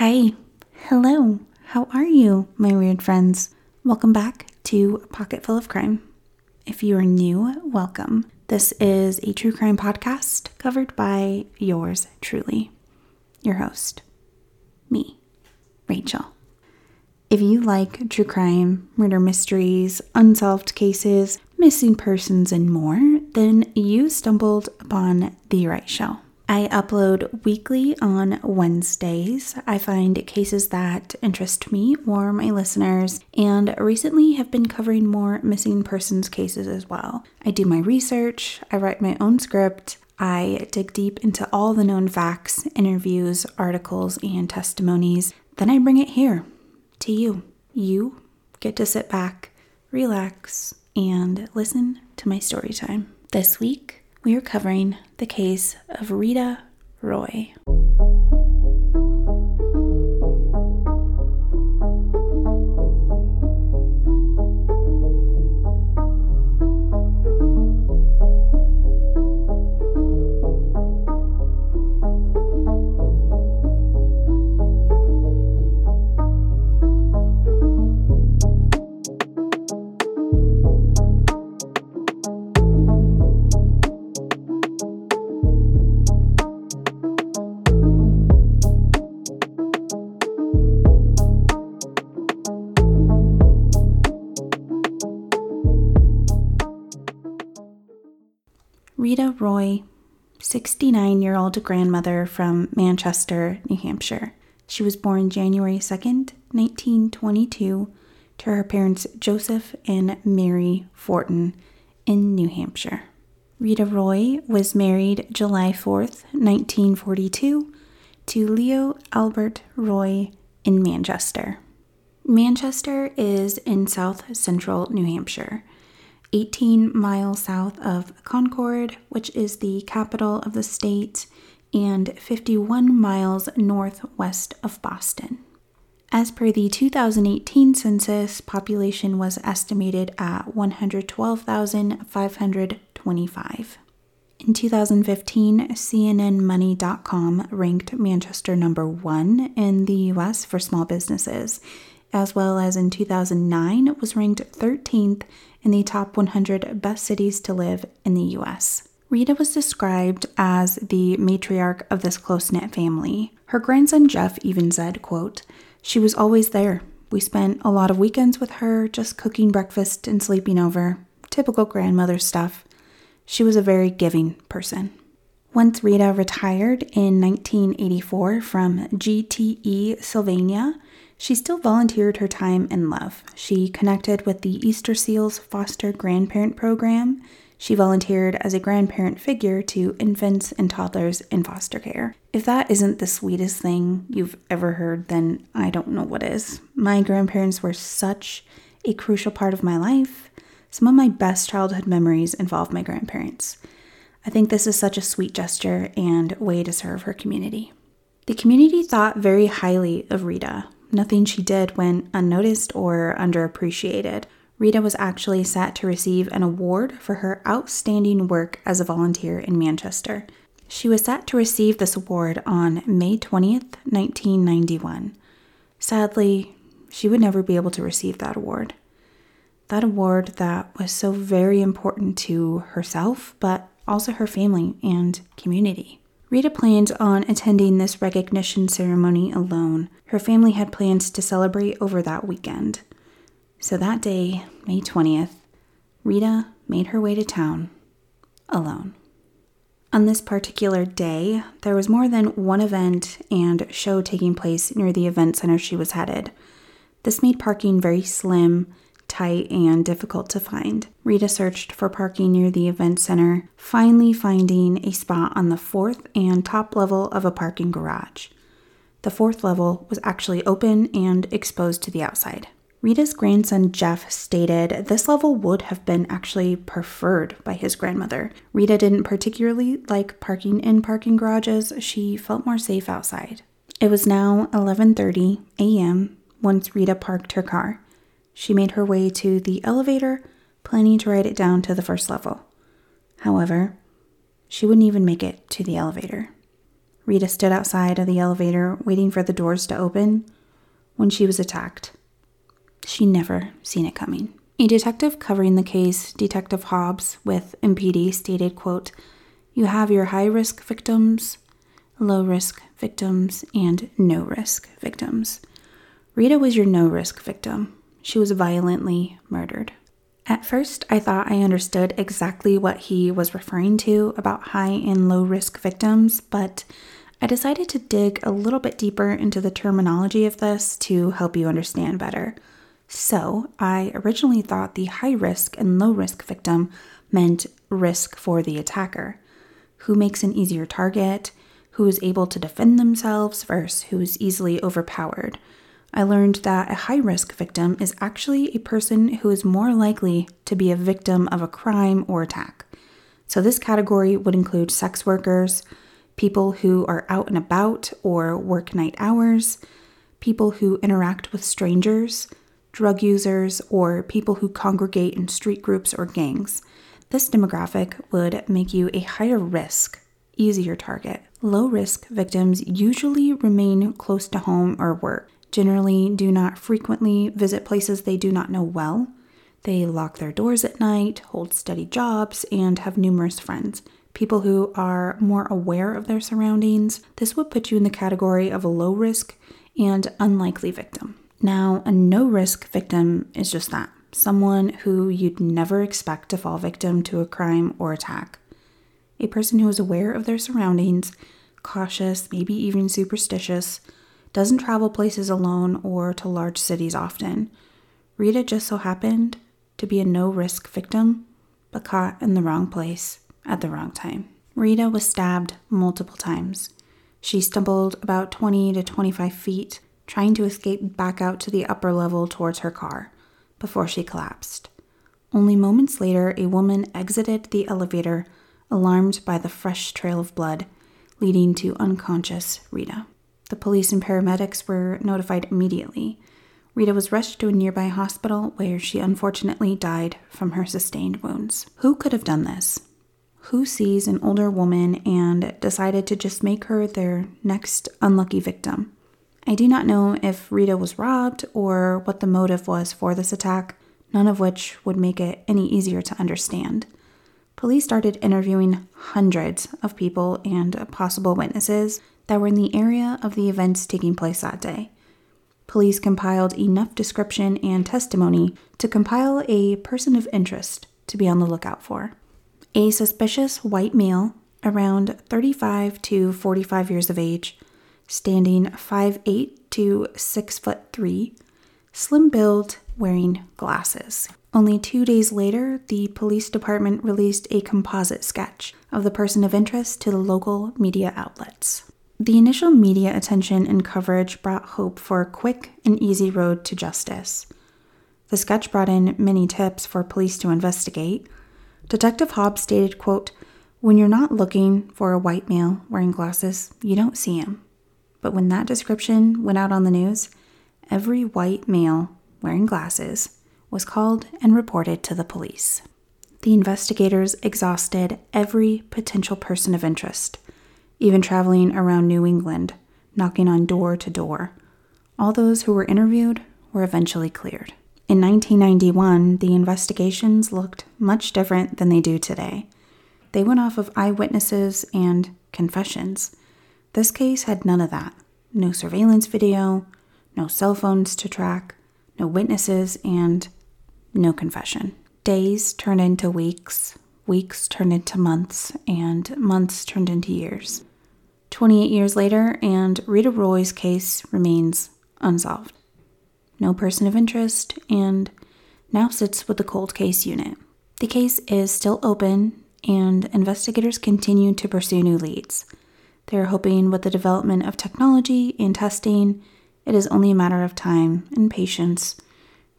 Hi, hello, how are you, my weird friends? Welcome back to Pocket Full of Crime. If you are new, welcome. This is a true crime podcast covered by yours truly, your host, me, Rachel. If you like true crime, murder mysteries, unsolved cases, missing persons, and more, then you stumbled upon the right show. I upload weekly on Wednesdays. I find cases that interest me or my listeners, and recently have been covering more missing persons cases as well. I do my research, I write my own script, I dig deep into all the known facts, interviews, articles, and testimonies. Then I bring it here to you. You get to sit back, relax, and listen to my story time. This week, we are covering the case of Rita Roy. Roy, 69 year old grandmother from Manchester, New Hampshire. She was born January 2nd, 1922, to her parents Joseph and Mary Fortin in New Hampshire. Rita Roy was married July 4th, 1942, to Leo Albert Roy in Manchester. Manchester is in south central New Hampshire. 18 miles south of Concord, which is the capital of the state, and 51 miles northwest of Boston. As per the 2018 census, population was estimated at 112,525. In 2015, CNNMoney.com ranked Manchester number one in the US for small businesses, as well as in 2009 it was ranked 13th in the top 100 best cities to live in the US. Rita was described as the matriarch of this close-knit family. Her grandson Jeff even said, quote, "She was always there. We spent a lot of weekends with her, just cooking breakfast and sleeping over. Typical grandmother stuff. She was a very giving person." Once Rita retired in 1984 from GTE Sylvania, she still volunteered her time and love. She connected with the Easter Seals Foster Grandparent Program. She volunteered as a grandparent figure to infants and toddlers in foster care. If that isn't the sweetest thing you've ever heard, then I don't know what is. My grandparents were such a crucial part of my life. Some of my best childhood memories involve my grandparents. I think this is such a sweet gesture and way to serve her community. The community thought very highly of Rita. Nothing she did went unnoticed or underappreciated. Rita was actually set to receive an award for her outstanding work as a volunteer in Manchester. She was set to receive this award on May 20th, 1991. Sadly, she would never be able to receive that award. That award that was so very important to herself, but also her family and community. Rita planned on attending this recognition ceremony alone. Her family had plans to celebrate over that weekend. So that day, May 20th, Rita made her way to town alone. On this particular day, there was more than one event and show taking place near the event center she was headed. This made parking very slim tight, and difficult to find. Rita searched for parking near the event center, finally finding a spot on the fourth and top level of a parking garage. The fourth level was actually open and exposed to the outside. Rita's grandson Jeff stated this level would have been actually preferred by his grandmother. Rita didn't particularly like parking in parking garages. She felt more safe outside. It was now 11:30 a.m. once Rita parked her car. She made her way to the elevator, planning to ride it down to the first level. However, she wouldn't even make it to the elevator. Rita stood outside of the elevator waiting for the doors to open when she was attacked. She never seen it coming. A detective covering the case, Detective Hobbs with MPD, stated, quote, You have your high risk victims, low risk victims, and no risk victims. Rita was your no risk victim. She was violently murdered. At first, I thought I understood exactly what he was referring to about high and low risk victims, but I decided to dig a little bit deeper into the terminology of this to help you understand better. So, I originally thought the high risk and low risk victim meant risk for the attacker, who makes an easier target, who is able to defend themselves versus who is easily overpowered. I learned that a high risk victim is actually a person who is more likely to be a victim of a crime or attack. So, this category would include sex workers, people who are out and about or work night hours, people who interact with strangers, drug users, or people who congregate in street groups or gangs. This demographic would make you a higher risk, easier target. Low risk victims usually remain close to home or work generally do not frequently visit places they do not know well. They lock their doors at night, hold steady jobs, and have numerous friends. People who are more aware of their surroundings, this would put you in the category of a low risk and unlikely victim. Now, a no risk victim is just that someone who you'd never expect to fall victim to a crime or attack. A person who is aware of their surroundings, cautious, maybe even superstitious, doesn't travel places alone or to large cities often. Rita just so happened to be a no risk victim, but caught in the wrong place at the wrong time. Rita was stabbed multiple times. She stumbled about 20 to 25 feet, trying to escape back out to the upper level towards her car, before she collapsed. Only moments later, a woman exited the elevator, alarmed by the fresh trail of blood leading to unconscious Rita. The police and paramedics were notified immediately. Rita was rushed to a nearby hospital where she unfortunately died from her sustained wounds. Who could have done this? Who sees an older woman and decided to just make her their next unlucky victim? I do not know if Rita was robbed or what the motive was for this attack, none of which would make it any easier to understand. Police started interviewing hundreds of people and possible witnesses that were in the area of the events taking place that day. Police compiled enough description and testimony to compile a person of interest to be on the lookout for. A suspicious white male, around 35 to 45 years of age, standing 5'8 to 6 foot 3, slim build, wearing glasses. Only two days later, the police department released a composite sketch of the person of interest to the local media outlets. The initial media attention and coverage brought hope for a quick and easy road to justice. The sketch brought in many tips for police to investigate. Detective Hobbs stated, quote, When you're not looking for a white male wearing glasses, you don't see him. But when that description went out on the news, every white male wearing glasses was called and reported to the police. The investigators exhausted every potential person of interest – even traveling around New England, knocking on door to door. All those who were interviewed were eventually cleared. In 1991, the investigations looked much different than they do today. They went off of eyewitnesses and confessions. This case had none of that no surveillance video, no cell phones to track, no witnesses, and no confession. Days turned into weeks, weeks turned into months, and months turned into years. 28 years later, and Rita Roy's case remains unsolved. No person of interest, and now sits with the cold case unit. The case is still open, and investigators continue to pursue new leads. They are hoping with the development of technology and testing, it is only a matter of time and patience.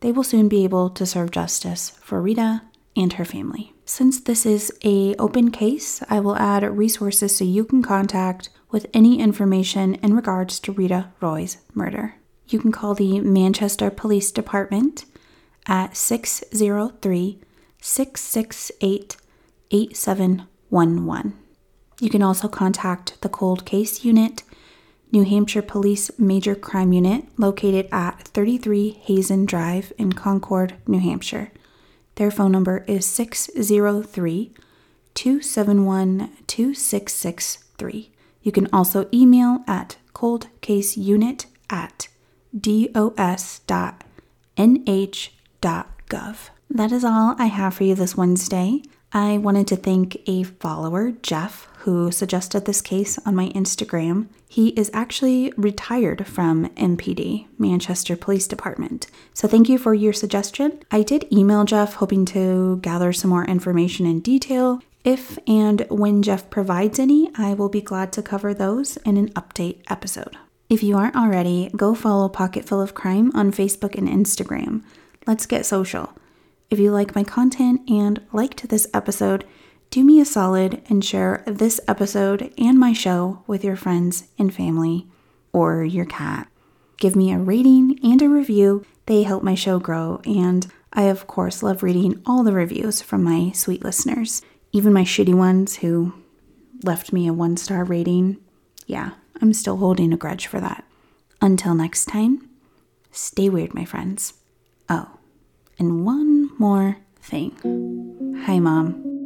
They will soon be able to serve justice for Rita and her family. Since this is a open case, I will add resources so you can contact with any information in regards to Rita Roy's murder. You can call the Manchester Police Department at 603 668 8711. You can also contact the Cold Case Unit, New Hampshire Police Major Crime Unit, located at 33 Hazen Drive in Concord, New Hampshire. Their phone number is 603 271 2663. You can also email at coldcaseunit at dos.nh.gov. That is all I have for you this Wednesday. I wanted to thank a follower, Jeff, who suggested this case on my Instagram. He is actually retired from MPD, Manchester Police Department. So thank you for your suggestion. I did email Jeff hoping to gather some more information in detail. If and when Jeff provides any, I will be glad to cover those in an update episode. If you aren't already, go follow Pocketful of Crime on Facebook and Instagram. Let's get social. If you like my content and liked this episode, do me a solid and share this episode and my show with your friends and family or your cat. Give me a rating and a review, they help my show grow, and I, of course, love reading all the reviews from my sweet listeners, even my shitty ones who left me a one star rating. Yeah, I'm still holding a grudge for that. Until next time, stay weird, my friends. Oh, and one more thing. Hi, Mom.